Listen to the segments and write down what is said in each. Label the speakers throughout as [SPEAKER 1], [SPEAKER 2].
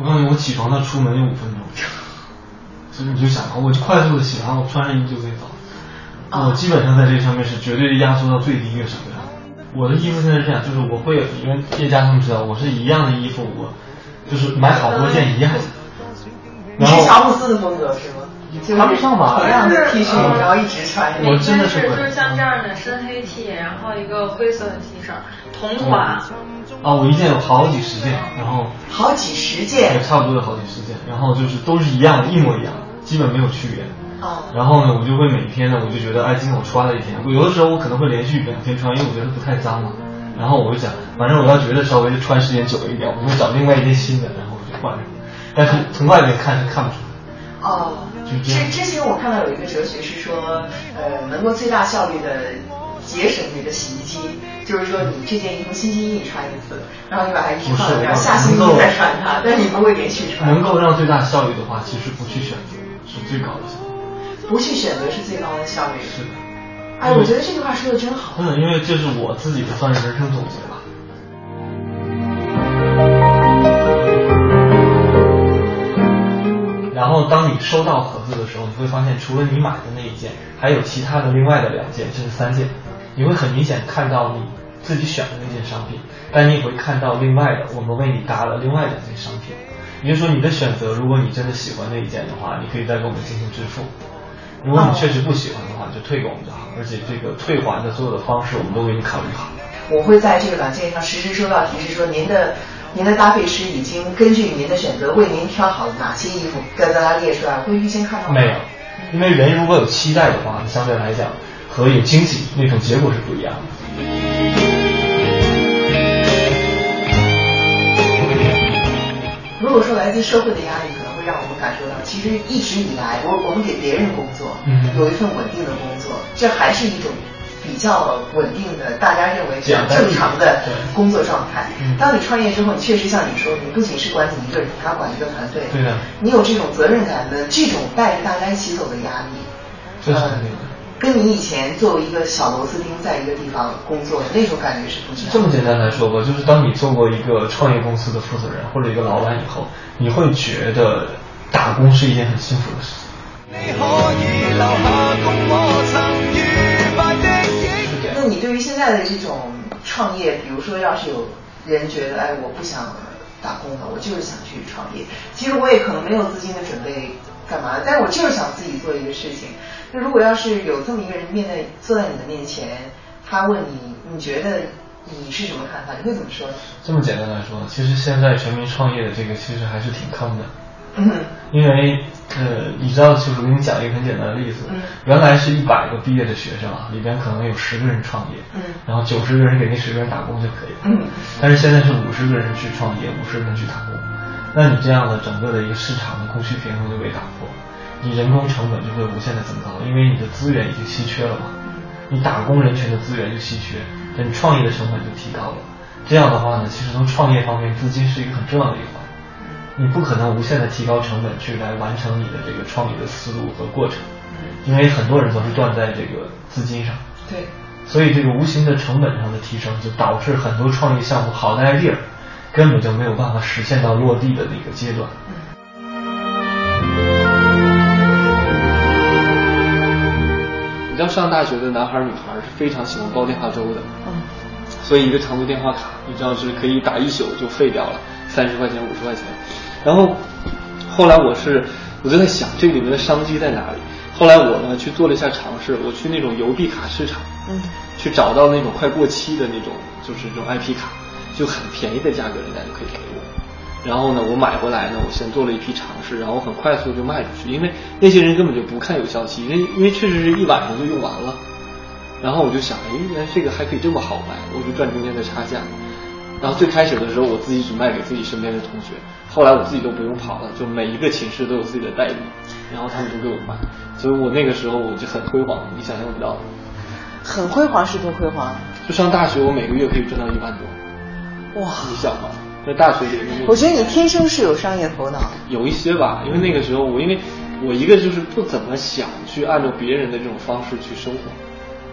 [SPEAKER 1] 我告诉你，我起床到出门就五分钟，所以你就想，我就快速的洗完，我穿上衣服就可以走。我基本上在这上面是绝对压缩到最低一个程度。我的衣服现在是这样，就是我会，因为叶家他们知道，我是一样的衣服，我就是买好多件一样的。
[SPEAKER 2] 你是乔布斯的风格是吗？
[SPEAKER 1] 谈不上吧，
[SPEAKER 2] 同样的 T 恤，然后一直穿。
[SPEAKER 1] 我真的
[SPEAKER 3] 是就是像这样的深黑 T，然后一个灰色的 T 恤，同款。
[SPEAKER 1] 啊，我一件有好几十件，然后
[SPEAKER 2] 好几十件，
[SPEAKER 1] 也差不多有好几十件，然后就是都是一样的，一模一样，基本没有区别。
[SPEAKER 2] 哦。
[SPEAKER 1] 然后呢，我就会每天呢，我就觉得，哎，今天我穿了一天。有的时候我可能会连续两天穿，因为我觉得不太脏嘛。然后我就想，反正我要觉得稍微穿时间久一点，我会找另外一件新的，然后我就换上。但是从外面看是看不出
[SPEAKER 2] 来。哦。之之前我看到有一个哲学是说，呃，能够最大效率的节省你的洗衣机，就是说你这件衣服星期一穿一次，然后你把它一直放着，然后下星期再穿它，但是你不会连续穿。
[SPEAKER 1] 能够让最大效率的话，其实不去选择是最高的效率。
[SPEAKER 2] 不去选择是最高的效率。
[SPEAKER 1] 是的。
[SPEAKER 2] 哎，我觉得这句话说的真好。
[SPEAKER 1] 嗯，因为这是我自己的算是人生总结吧。然后，当你收到盒子的时候，你会发现，除了你买的那一件，还有其他的另外的两件，甚至三件。你会很明显看到你自己选的那件商品，但你也会看到另外的，我们为你搭了另外两件商品。也就是说，你的选择，如果你真的喜欢那一件的话，你可以再给我们进行支付；如果你确实不喜欢的话，就退给我们就好。而且这个退还的所有的方式，我们都给你考虑好。
[SPEAKER 2] 我会在这个软件上实时收到提示，说您的。您的搭配师已经根据您的选择为您挑好了哪些衣服，该在它列出来，会预先看到吗？
[SPEAKER 1] 没有，因为人如果有期待的话，相对来讲和有惊喜那种结果是不一样的。
[SPEAKER 2] 如果说来自社会的压力，可能会让我们感受到，其实一直以来，我我们给别人工作，有一份稳定的工作，这还是一种。比较稳定的，大家认为正常的工作状态。当你创业之后，你确实像你说，你不仅是管你一个人，还要管一个团队。
[SPEAKER 1] 对的。
[SPEAKER 2] 你有这种责任感的，这种带着大家一起走的压力，
[SPEAKER 1] 这是
[SPEAKER 2] 跟你以前作为一个小螺丝钉在一个地方工作的那种感觉是不一样。
[SPEAKER 1] 这么简单来说吧，就是当你做过一个创业公司的负责人或者一个老板以后，你会觉得打工是一件很幸福的事情。
[SPEAKER 2] 那你对于现在的这种创业，比如说，要是有人觉得，哎，我不想打工了，我就是想去创业。其实我也可能没有资金的准备，干嘛？但是我就是想自己做一个事情。那如果要是有这么一个人面对坐在你的面前，他问你，你觉得你是什么看法？你会怎么说？
[SPEAKER 1] 这么简单来说，其实现在全民创业的这个其实还是挺坑的。
[SPEAKER 2] 嗯，
[SPEAKER 1] 因为呃，你知道，就是我给你讲一个很简单的例子。
[SPEAKER 2] 嗯，
[SPEAKER 1] 原来是一百个毕业的学生啊，里边可能有十个人创业。
[SPEAKER 2] 嗯，
[SPEAKER 1] 然后九十个人给那十个人打工就可以了。
[SPEAKER 2] 嗯，
[SPEAKER 1] 但是现在是五十个人去创业，五十个人去打工，那你这样的整个的一个市场的供需平衡就被打破，你人工成本就会无限的增高，因为你的资源已经稀缺了嘛。你打工人群的资源就稀缺，那你创业的成本就提高了。这样的话呢，其实从创业方面，资金是一个很重要的一环。你不可能无限的提高成本去来完成你的这个创业的思路和过程，因为很多人都是断在这个资金上。
[SPEAKER 2] 对。
[SPEAKER 1] 所以这个无形的成本上的提升，就导致很多创业项目好的 idea 根本就没有办法实现到落地的那个阶段。你知道上大学的男孩女孩是非常喜欢煲电话粥的。
[SPEAKER 2] 嗯。
[SPEAKER 1] 所以一个长途电话卡，你知道是可以打一宿就废掉了，三十块钱五十块钱。然后，后来我是，我就在想这里面的商机在哪里。后来我呢去做了一下尝试，我去那种邮币卡市场，
[SPEAKER 2] 嗯，
[SPEAKER 1] 去找到那种快过期的那种，就是这种 IP 卡，就很便宜的价格，人家就可以给我。然后呢，我买回来呢，我先做了一批尝试，然后很快速就卖出去，因为那些人根本就不看有效期，因为因为确实是一晚上就用完了。然后我就想，哎，原来这个还可以这么好卖，我就赚中间的差价。然后最开始的时候，我自己只卖给自己身边的同学，后来我自己都不用跑了，就每一个寝室都有自己的代理，然后他们都给我卖，所以我那个时候我就很辉煌，你想象不到。
[SPEAKER 2] 很辉煌是多辉煌？
[SPEAKER 1] 就上大学，我每个月可以赚到一万多。
[SPEAKER 2] 哇！
[SPEAKER 1] 你想吧，在大学里面。
[SPEAKER 2] 我觉得你天生是有商业头脑。
[SPEAKER 1] 有一些吧，因为那个时候我因为我一个就是不怎么想去按照别人的这种方式去生活。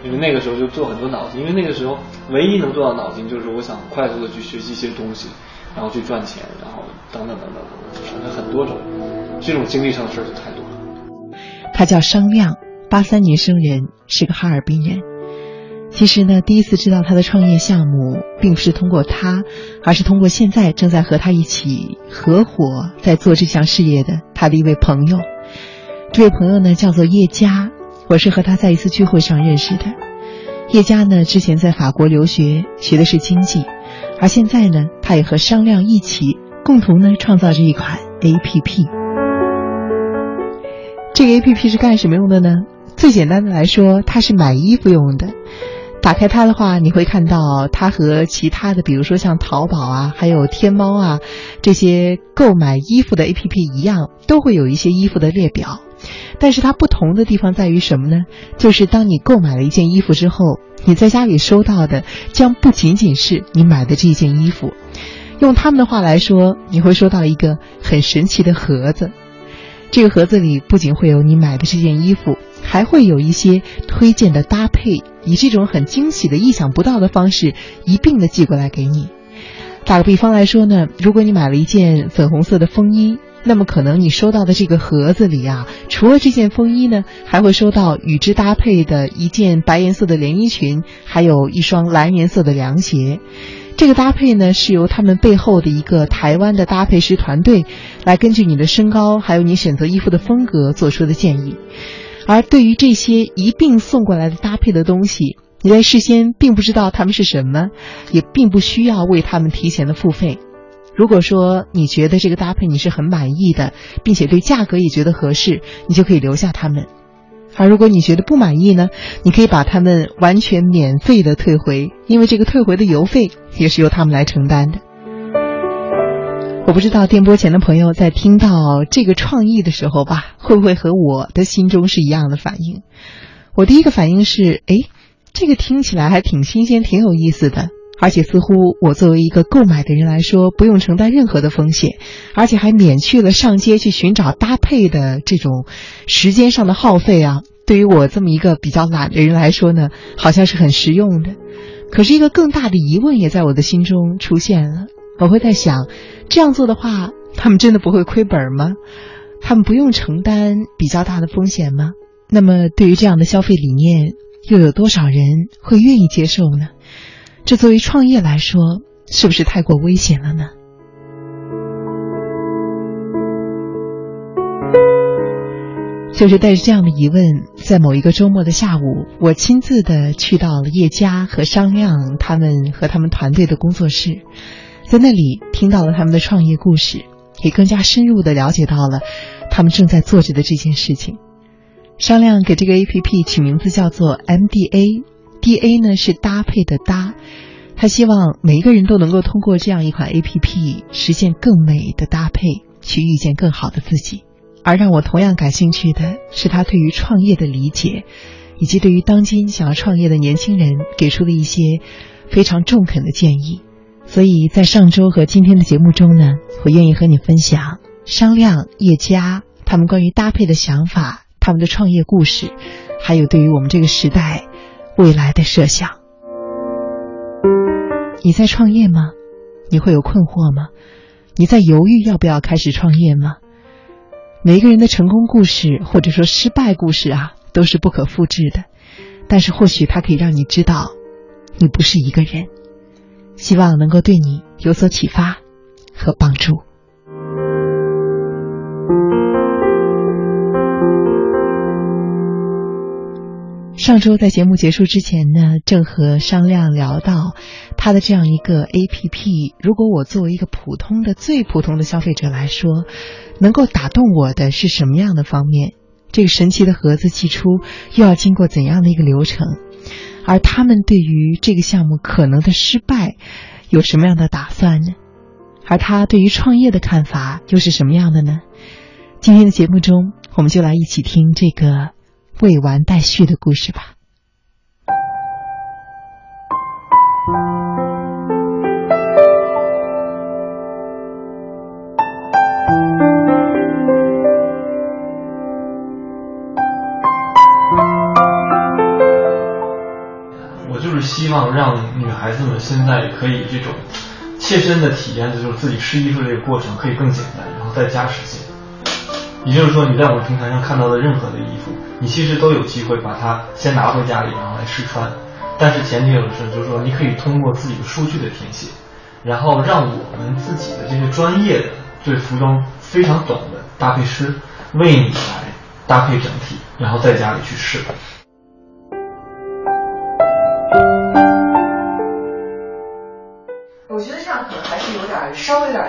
[SPEAKER 1] 因为那个时候就做很多脑筋，因为那个时候唯一能做到脑筋就是我想快速的去学习一些东西，然后去赚钱，然后等等等等，反正很多种，这种经历上的事儿就太多了。
[SPEAKER 2] 他叫商亮，八三年生人，是个哈尔滨人。其实呢，第一次知道他的创业项目，并不是通过他，而是通过现在正在和他一起合伙在做这项事业的他的一位朋友。这位朋友呢，叫做叶佳，我是和他在一次聚会上认识的。叶佳呢，之前在法国留学，学的是经济，而现在呢，他也和商量一起，共同呢创造着一款 APP。这个 APP 是干什么用的呢？最简单的来说，它是买衣服用的。打开它的话，你会看到它和其他的，比如说像淘宝啊，还有天猫啊这些购买衣服的 APP 一样，都会有一些衣服的列表。但是它不同的地方在于什么呢？就是当你购买了一件衣服之后，你在家里收到的将不仅仅是你买的这件衣服。用他们的话来说，你会收到一个很神奇的盒子。这个盒子里不仅会有你买的这件衣服，还会有一些推荐的搭配，以这种很惊喜的、意想不到的方式一并的寄过来给你。打个比方来说呢，如果你买了一件粉红色的风衣，那么可能你收到的这个盒子里啊，除了这件风衣呢，还会收到与之搭配的一件白颜色的连衣裙，还有一双蓝颜色的凉鞋。这个搭配呢，是由他们背后的一个台湾的搭配师团队，来根据你的身高还有你选择衣服的风格做出的建议。而对于这些一并送过来的搭配的东西，你在事先并不知道他们是什么，也并不需要为他们提前的付费。如果说你觉得这个搭配你是很满意的，并且对价格也觉得合适，你就可以留下它们。而如果你觉得不满意呢，你可以把它们完全免费的退回，因为这个退回的邮费也是由他们来承担的。我不知道电波前的朋友在听到这个创意的时候吧，会不会和我的心中是一样的反应？我第一个反应是，哎，这个听起来还挺新鲜，挺有意思的。而且似乎我作为一个购买的人来说，不用承担任何的风险，而且还免去了上街去寻找搭配的这种时间上的耗费啊。对于我这么一个比较懒的人来说呢，好像是很实用的。可是一个更大的疑问也在我的心中出现了。我会在想，这样做的话，他们真的不会亏本吗？他们不用承担比较大的风险吗？那么对于这样的消费理念，又有多少人会愿意接受呢？这作为创业来说，是不是太过危险了呢？就是带着这样的疑问，在某一个周末的下午，我亲自的去到了叶家和商量他们和他们团队的工作室，在那里听到了他们的创业故事，也更加深入的了解到了他们正在做着的这件事情。商量给这个 A P P 取名字叫做 M D A。D A 呢是搭配的搭，他希望每一个人都能够通过这样一款 A P P 实现更美的搭配，去遇见更好的自己。而让我同样感兴趣的是他对于创业的理解，以及对于当今想要创业的年轻人给出的一些非常中肯的建议。所以在上周和今天的节目中呢，我愿意和你分享商量叶家他们关于搭配的想法，他们的创业故事，还有对于我们这个时代。未来的设想，你在创业吗？你会有困惑吗？你在犹豫要不要开始创业吗？每一个人的成功故事或者说失败故事啊，都是不可复制的，但是或许它可以让你知道，你不是一个人。希望能够对你有所启发和帮助。上周在节目结束之前呢，正和商量聊到他的这样一个 A P P。如果我作为一个普通的、最普通的消费者来说，能够打动我的是什么样的方面？这个神奇的盒子寄出又要经过怎样的一个流程？而他们对于这个项目可能的失败有什么样的打算呢？而他对于创业的看法又是什么样的呢？今天的节目中，我们就来一起听这个。未完待续的故事吧。
[SPEAKER 1] 我就是希望让女孩子们现在可以这种切身的体验的就是自己试衣服这个过程可以更简单，然后再加实。也就是说，你在我们平台上看到的任何的衣服，你其实都有机会把它先拿回家里，然后来试穿。但是前提有的是，就是说你可以通过自己的数据的填写，然后让我们自己的这些专业的对服装非常懂的搭配师为你来搭配整体，然后在家里去试。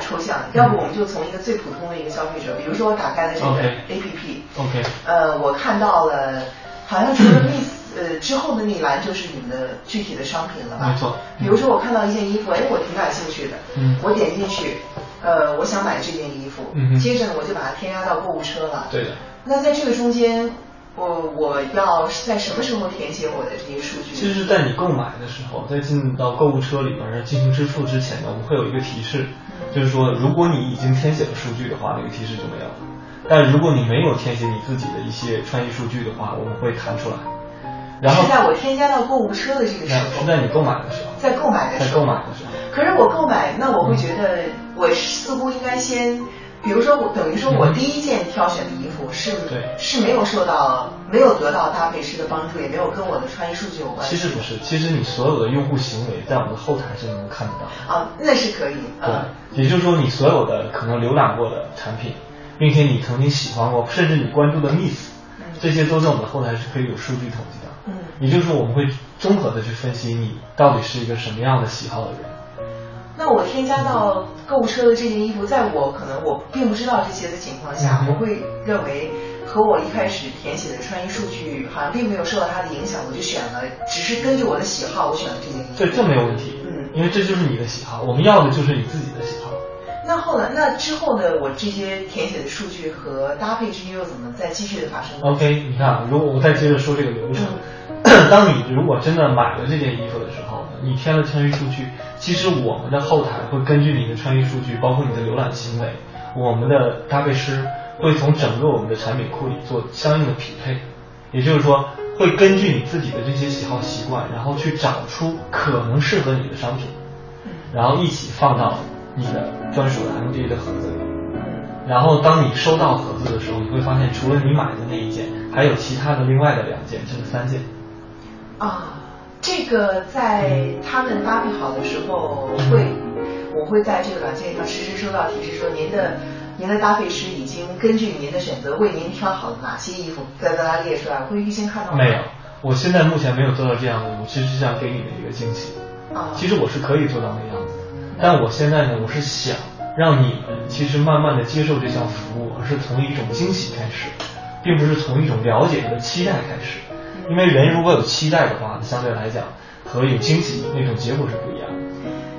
[SPEAKER 2] 抽象，要不我们就从一个最普通的一个消费者，比如说我打开了这个 APP，OK，呃，我看到了，好像除了 Miss 呃之后的那一栏就是你们的具体的商品了吧？
[SPEAKER 1] 没错。
[SPEAKER 2] 比如说我看到一件衣服，哎，我挺感兴趣的，嗯，我点进去，呃，我想买这件衣服，嗯接着呢我就把它添加到购物车了，
[SPEAKER 1] 对的。
[SPEAKER 2] 那在这个中间。我我要在什么时候填写我的这些数据？
[SPEAKER 1] 其实是在你购买的时候，在进到购物车里边进行支付之前呢，我们会有一个提示，就是说如果你已经填写了数据的话，那个提示就没有了。但如果你没有填写你自己的一些穿衣数据的话，我们会弹出来。然后
[SPEAKER 2] 是在我添加到购物车的这个时候，
[SPEAKER 1] 是在你购买的时候，
[SPEAKER 2] 在购买的
[SPEAKER 1] 时候，在购买的时候。
[SPEAKER 2] 可是我购买，那我会觉得我似乎应该先。比如说，我等于说我第一件挑选的衣服是是没有受到没有得到搭配师的帮助，也没有跟我的穿衣数据有关。
[SPEAKER 1] 其实不是，其实你所有的用户行为在我们的后台是能够看得到。
[SPEAKER 2] 啊，那是可以。
[SPEAKER 1] 对，也就是说你所有的可能浏览过的产品，并且你曾经喜欢过，甚至你关注的 miss，这些都在我们的后台是可以有数据统计的。嗯。也就是说，我们会综合的去分析你到底是一个什么样的喜好的人。
[SPEAKER 2] 那我添加到购物车的这件衣服，在我可能我并不知道这些的情况下，我会认为和我一开始填写的穿衣数据好像并没有受到它的影响，我就选了，只是根据我的喜好，我选了这件衣服。
[SPEAKER 1] 对，这没有问题。嗯，因为这就是你的喜好，我们要的就是你自己的喜好。
[SPEAKER 2] 那后来，那之后呢？我这些填写的数据和搭配之间又怎么再继续的发生
[SPEAKER 1] ？OK，你看，如果我再接着说这个流程，当你如果真的买了这件衣服的时候，你填了穿衣数据。其实我们的后台会根据你的穿衣数据，包括你的浏览行为，我们的搭配师会从整个我们的产品库里做相应的匹配，也就是说，会根据你自己的这些喜好习惯，然后去找出可能适合你的商品，然后一起放到你的专属的 MD 的盒子里。然后当你收到盒子的时候，你会发现除了你买的那一件，还有其他的另外的两件，甚至三件。
[SPEAKER 2] 啊。这个在他们搭配好的时候会，我会在这个软件上实时收到提示，说您的您的搭配师已经根据您的选择为您挑好了哪些衣服，再把它列出来，会预先看到吗？
[SPEAKER 1] 没有，我现在目前没有做到这样的，我其实是想给你们一个惊喜。啊，其实我是可以做到那样子，但我现在呢，我是想让你们其实慢慢的接受这项服务，而是从一种惊喜开始，并不是从一种了解和期待开始。因为人如果有期待的话，相对来讲和有惊喜那种结果是不一样的。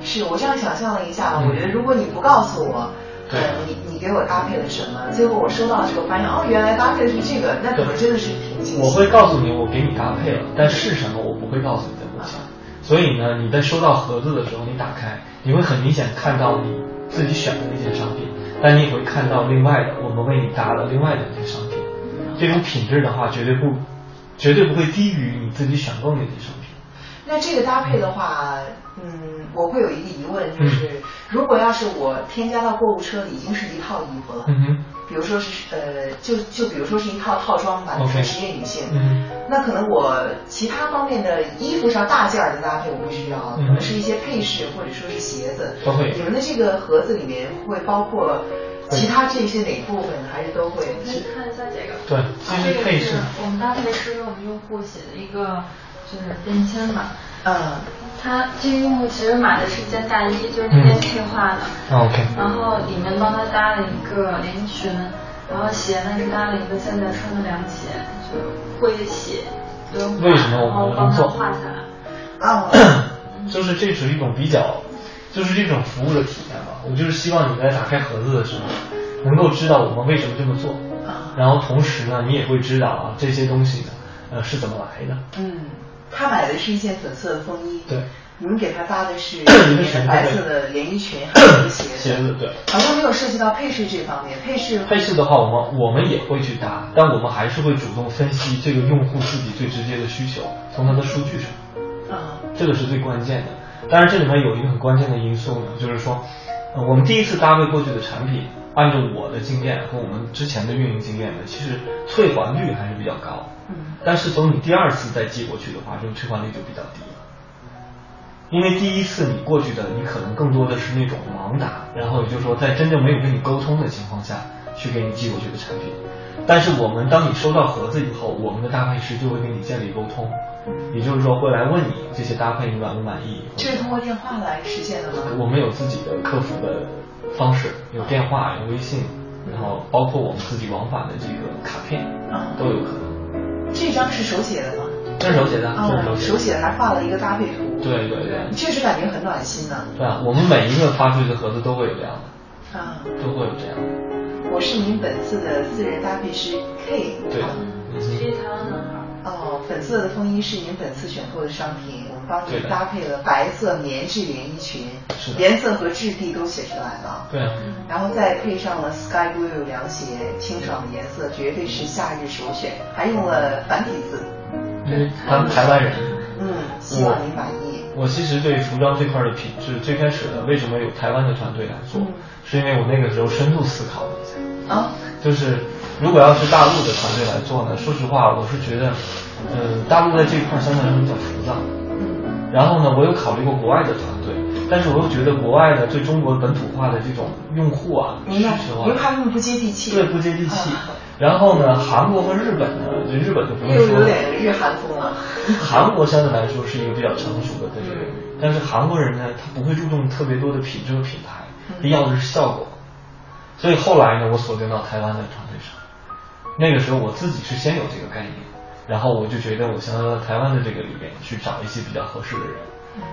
[SPEAKER 2] 是我这样想象了一下，我觉得如果你不告诉我，呃，你你给我搭配了什么，结果我收到的时候发现哦，原来搭配的是这个，那可能真的是挺惊喜。
[SPEAKER 1] 我会告诉你我给你搭配了，但是什么我不会告诉你的目前。所以呢，你在收到盒子的时候，你打开，你会很明显看到你自己选的那件商品，但你也会看到另外的我们为你搭了另外的那些商品。这种品质的话，绝对不。绝对不会低于你自己选购那些商品。
[SPEAKER 2] 那这个搭配的话，嗯，我会有一个疑问，就是如果要是我添加到购物车里已经是一套衣服了，嗯哼，比如说是呃，就就比如说是一套套装吧，是职业女性，嗯，那可能我其他方面的衣服上大件的搭配我不需要，可能是一些配饰或者说是鞋子，
[SPEAKER 1] 都会。
[SPEAKER 2] 你们的这个盒子里面会包括？其他这些哪部分还是都会？
[SPEAKER 3] 可以看一下这个。
[SPEAKER 1] 对，这
[SPEAKER 3] 个是我们搭配师给我们用户写的一个就是便签嘛。嗯。他这个用户其实买的是一件大衣，就是那边配画的。
[SPEAKER 1] OK。
[SPEAKER 3] 然后里面帮他搭了一个连衣裙，然后鞋呢是搭了一个现在穿的凉鞋，就会写。
[SPEAKER 1] 为什么我们
[SPEAKER 3] 帮他画下来？
[SPEAKER 2] 啊。
[SPEAKER 1] 就是这是一种比较。就是这种服务的体验吧，我就是希望你在打开盒子的时候，能够知道我们为什么这么做，然后同时呢，你也会知道啊这些东西呢，呃是怎么来的。
[SPEAKER 2] 嗯，他买的是一件粉色的风衣，
[SPEAKER 1] 对，
[SPEAKER 2] 你们给他搭的是白色的连衣裙，还有一个鞋子，
[SPEAKER 1] 鞋子对，
[SPEAKER 2] 好像没有涉及到配饰这方面，配饰
[SPEAKER 1] 配饰的话，我们我们也会去搭，但我们还是会主动分析这个用户自己最直接的需求，从他的数据上，啊，这个是最关键的。当然这里面有一个很关键的因素呢，就是说，呃，我们第一次搭配过去的产品，按照我的经验和我们之前的运营经验呢，其实退还率还是比较高。嗯。但是从你第二次再寄过去的话，这个退还率就比较低了。因为第一次你过去的，你可能更多的是那种盲打，然后也就是说，在真正没有跟你沟通的情况下去给你寄过去的产品。但是我们当你收到盒子以后，我们的搭配师就会跟你建立沟通，也就是说会来问你这些搭配你满不满意。
[SPEAKER 2] 这是通过电话来实现的吗？
[SPEAKER 1] 我们有自己的客服的方式，有电话，有微信，然后包括我们自己往返的这个卡片，都有可能。
[SPEAKER 2] 这张是手写的吗？
[SPEAKER 1] 这是手写的，
[SPEAKER 2] 这是，手写的还画了一个搭配图。
[SPEAKER 1] 对对对，
[SPEAKER 2] 确实感觉很暖心呢。
[SPEAKER 1] 对啊，我们每一个发出去的盒子都会有这样的，啊，都会有这样的。
[SPEAKER 2] 我是您本次的私人搭配师 K。
[SPEAKER 1] 对，
[SPEAKER 3] 是台湾男孩。
[SPEAKER 2] 哦，粉色的风衣是您本次选购的商品，我们帮您搭配了白色棉质连衣裙，颜色和质地都写出来了。
[SPEAKER 1] 对。
[SPEAKER 2] 然后再配上了 Sky Blue 凉鞋，清爽的颜色，绝对是夏日首选，还用了繁体字。
[SPEAKER 1] 嗯，他们台湾人。
[SPEAKER 2] 嗯，希望您满意。
[SPEAKER 1] 我其实对服装这块的品质，最开始的为什么有台湾的团队来做，是因为我那个时候深度思考了一下。啊，就是如果要是大陆的团队来做呢，说实话，我是觉得，呃，大陆在这一块相对来说比较浮躁。嗯。然后呢，我有考虑过国外的团队，但是我又觉得国外的对中国本土化的这种用户啊，需求啊，
[SPEAKER 2] 又怕他们不接地气。
[SPEAKER 1] 对，不接地气。然后呢，韩国和日本呢，就日本就不用说。
[SPEAKER 2] 又有点日韩风了。
[SPEAKER 1] 韩国相对来说是一个比较成熟的这个领域，但是韩国人呢，他不会注重特别多的品质和品牌，他要的是效果。所以后来呢，我锁定到台湾的团队上。那个时候我自己是先有这个概念，然后我就觉得我想要台湾的这个里面去找一些比较合适的人。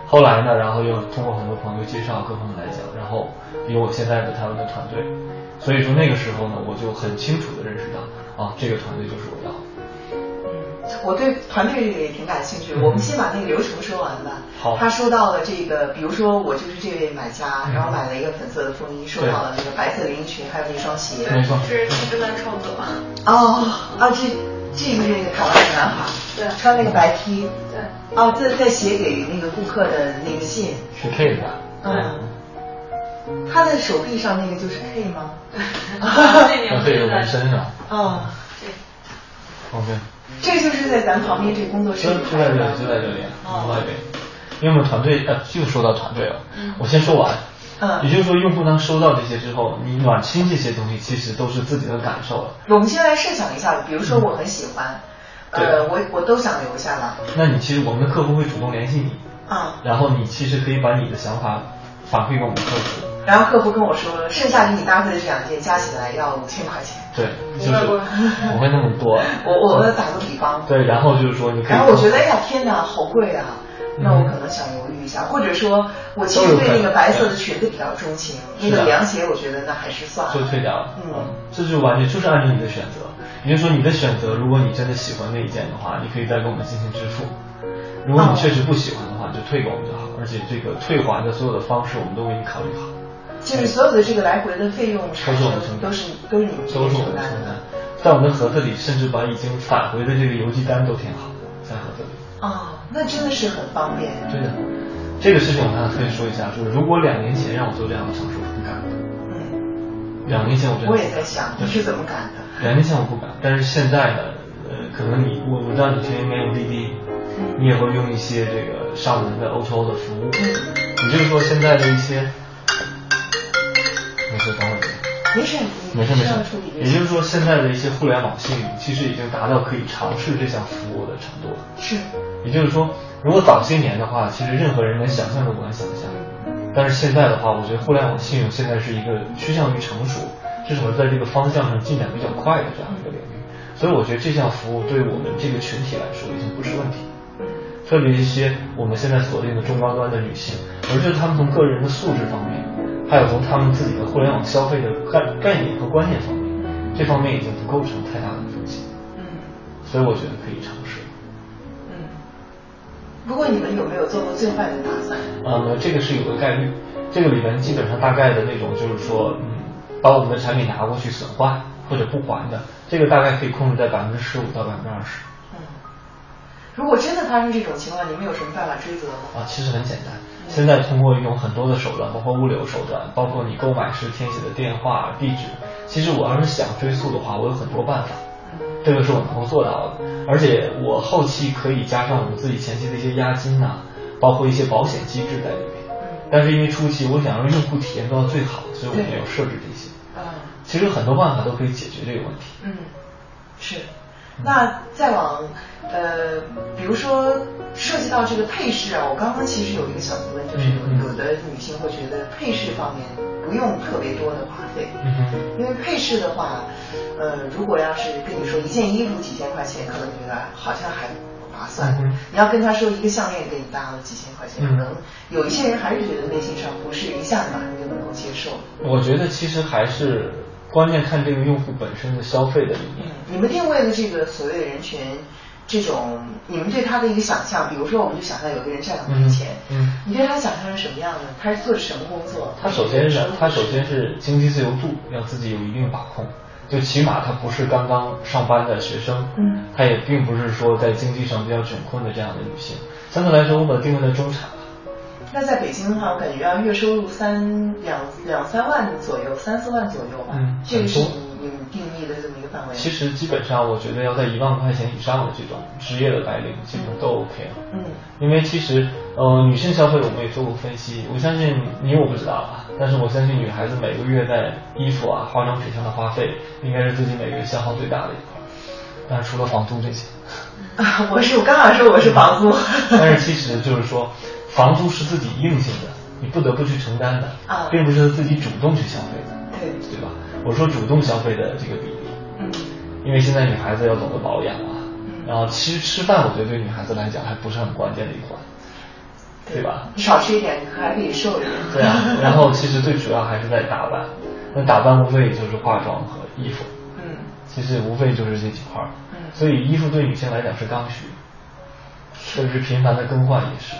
[SPEAKER 1] 后来呢，然后又通过很多朋友介绍，各方面来讲，然后有我现在的台湾的团队。所以说那个时候呢，我就很清楚的认识到，啊，这个团队就是我要。
[SPEAKER 2] 我对团队这个也挺感兴趣，我们先把那个流程说完吧。
[SPEAKER 1] 好。
[SPEAKER 2] 他说到了这个，比如说我就是这位买家，然后买了一个粉色的风衣，收到了那个白色连衣裙，还有那双鞋。
[SPEAKER 1] 没错。
[SPEAKER 3] 是正在创作吗。
[SPEAKER 2] 哦，啊，这这个是那个台湾的男孩，
[SPEAKER 3] 对，
[SPEAKER 2] 穿那个白 T。
[SPEAKER 3] 对。
[SPEAKER 2] 哦，在在写给那个顾客的那个信。
[SPEAKER 1] 是 K 的。
[SPEAKER 2] 嗯。他的手臂上那个就是 K 吗？
[SPEAKER 3] 那边
[SPEAKER 1] 对，有纹身
[SPEAKER 2] 上。哦。
[SPEAKER 3] 对。
[SPEAKER 1] OK。
[SPEAKER 2] 这就是在咱旁边这工作室。就
[SPEAKER 1] 就在这里，就在这里，另外边。因为我们团队呃，就说到团队了。嗯。我先说完。嗯。也就是说，用户当收到这些之后，你暖心这些东西，其实都是自己的感受了。
[SPEAKER 2] 我们先来设想一下，比如说我很喜欢，呃，我我都想留下了。
[SPEAKER 1] 那你其实我们的客户会主动联系你。
[SPEAKER 2] 啊。
[SPEAKER 1] 然后你其实可以把你的想法反馈给我们客服。
[SPEAKER 2] 然后客服跟我说，剩下给你搭配的这两件加起来要五千块钱。
[SPEAKER 1] 对，就是不会那么多。
[SPEAKER 2] 我我我打个比方。
[SPEAKER 1] 对，然后就是说你。
[SPEAKER 2] 然后我觉得，哎呀，天哪，好贵啊！那我可能想犹豫一下，或者说我其实对那个白色的裙子比较钟情，那个凉鞋我觉得那还是算了。
[SPEAKER 1] 就退掉了。嗯，这就完全就是按照你的选择，也就是说你的选择，如果你真的喜欢那一件的话，你可以再给我们进行支付；如果你确实不喜欢的话，就退给我们就好。而且这个退还的所有的方式，我们都为你考虑好。
[SPEAKER 2] 就是所有的这个来回的费用，都是我们承担，都是都是你们
[SPEAKER 1] 承担的。在我们的盒子里，甚至把已经返回的这个邮寄单都填好，在盒子里。
[SPEAKER 2] 哦，那真的是很方便。
[SPEAKER 1] 对的，这个事情我刚才特意说一下，就是如果两年前让我做这样的尝试，我不敢。嗯。两年前我真的。
[SPEAKER 2] 我也在想，你是怎么敢的？
[SPEAKER 1] 两年前我不敢，但是现在呢，呃，可能你我我知道你前应该用滴滴，你也会用一些这个上门的 O2O 的服务。嗯。也就是说，现在的一些。没事。
[SPEAKER 2] 没事，
[SPEAKER 1] 没事。也就是说，现在的一些互联网信用其实已经达到可以尝试这项服务的程度了。
[SPEAKER 2] 是。
[SPEAKER 1] 也就是说，如果早些年的话，其实任何人能想象都不敢想象。但是现在的话，我觉得互联网信用现在是一个趋向于成熟，至少在这个方向上进展比较快的这样一个领域。所以我觉得这项服务对我们这个群体来说已经不是问题。特别一些我们现在锁定的中高端的女性，而且她们从个人的素质方面。还有从他们自己的互联网消费的概概念和观念方面，这方面已经不构成太大的风险。嗯，所以我觉得可以尝试。
[SPEAKER 2] 嗯，不过你们有没有做过最坏的打算？
[SPEAKER 1] 呃，这个是有个概率，这个里边基本上大概的那种就是说，嗯，把我们的产品拿过去损坏或者不还的，这个大概可以控制在百分之十五到百分之二十。
[SPEAKER 2] 嗯，如果真的发生这种情况，你们有什么办法追责吗？
[SPEAKER 1] 啊，其实很简单。现在通过用很多的手段，包括物流手段，包括你购买时填写的电话地址，其实我要是想追溯的话，我有很多办法，这个是我能够做到的。而且我后期可以加上我们自己前期的一些押金呐，包括一些保险机制在里面。但是因为初期我想让用户体验做到最好，所以我没有设置这些。嗯，其实很多办法都可以解决这个问题。
[SPEAKER 2] 嗯，是。那再往呃，比如说涉及到这个配饰啊，我刚刚其实有一个小疑问，就是有有的女性会觉得配饰方面不用特别多的花费，因为配饰的话，呃，如果要是跟你说一件衣服几千块钱，可能觉得好像还划算。你要跟他说一个项链给你搭了几千块钱，可能有一些人还是觉得内心上不是一下子马上就能够接受。
[SPEAKER 1] 我觉得其实还是。关键看这个用户本身的消费的理念。
[SPEAKER 2] 你们定位的这个所谓的人群，这种你们对他的一个想象，比如说，我们就想象有个人站在面前，嗯，你对他想象是什么样的？他是做什么工作？
[SPEAKER 1] 他首先是他首先是经济自由度要自己有一定把控，就起码他不是刚刚上班的学生，嗯，他也并不是说在经济上比较窘困的这样的女性。相对来说，我把它定位在中产。
[SPEAKER 2] 那在北京的话，我感觉要月收入三两两三万左右，三四万左右吧。嗯，这个是你你定义的这么范围。
[SPEAKER 1] 其实基本上，我觉得要在一万块钱以上的这种职业的白领，基本都 OK 了。嗯，因为其实呃，女性消费我们也做过分析，我相信你我不知道啊，但是我相信女孩子每个月在衣服啊、化妆品上的花费，应该是自己每个月消耗最大的一块。但是除了房租这些，
[SPEAKER 2] 啊，我是我刚好说我是房租。
[SPEAKER 1] 但是其实就是说。房租是自己硬性的，你不得不去承担的，并不是自己主动去消费的，对对吧？我说主动消费的这个比因为现在女孩子要懂得保养啊，然后其实吃饭，我觉得对女孩子来讲还不是很关键的一环，对吧？
[SPEAKER 2] 你少吃一点，还可以瘦一点。
[SPEAKER 1] 对啊，然后其实最主要还是在打扮，那打扮无非也就是化妆和衣服，嗯，其实无非就是这几块，嗯，所以衣服对女性来讲是刚需，特别是频繁的更换也是。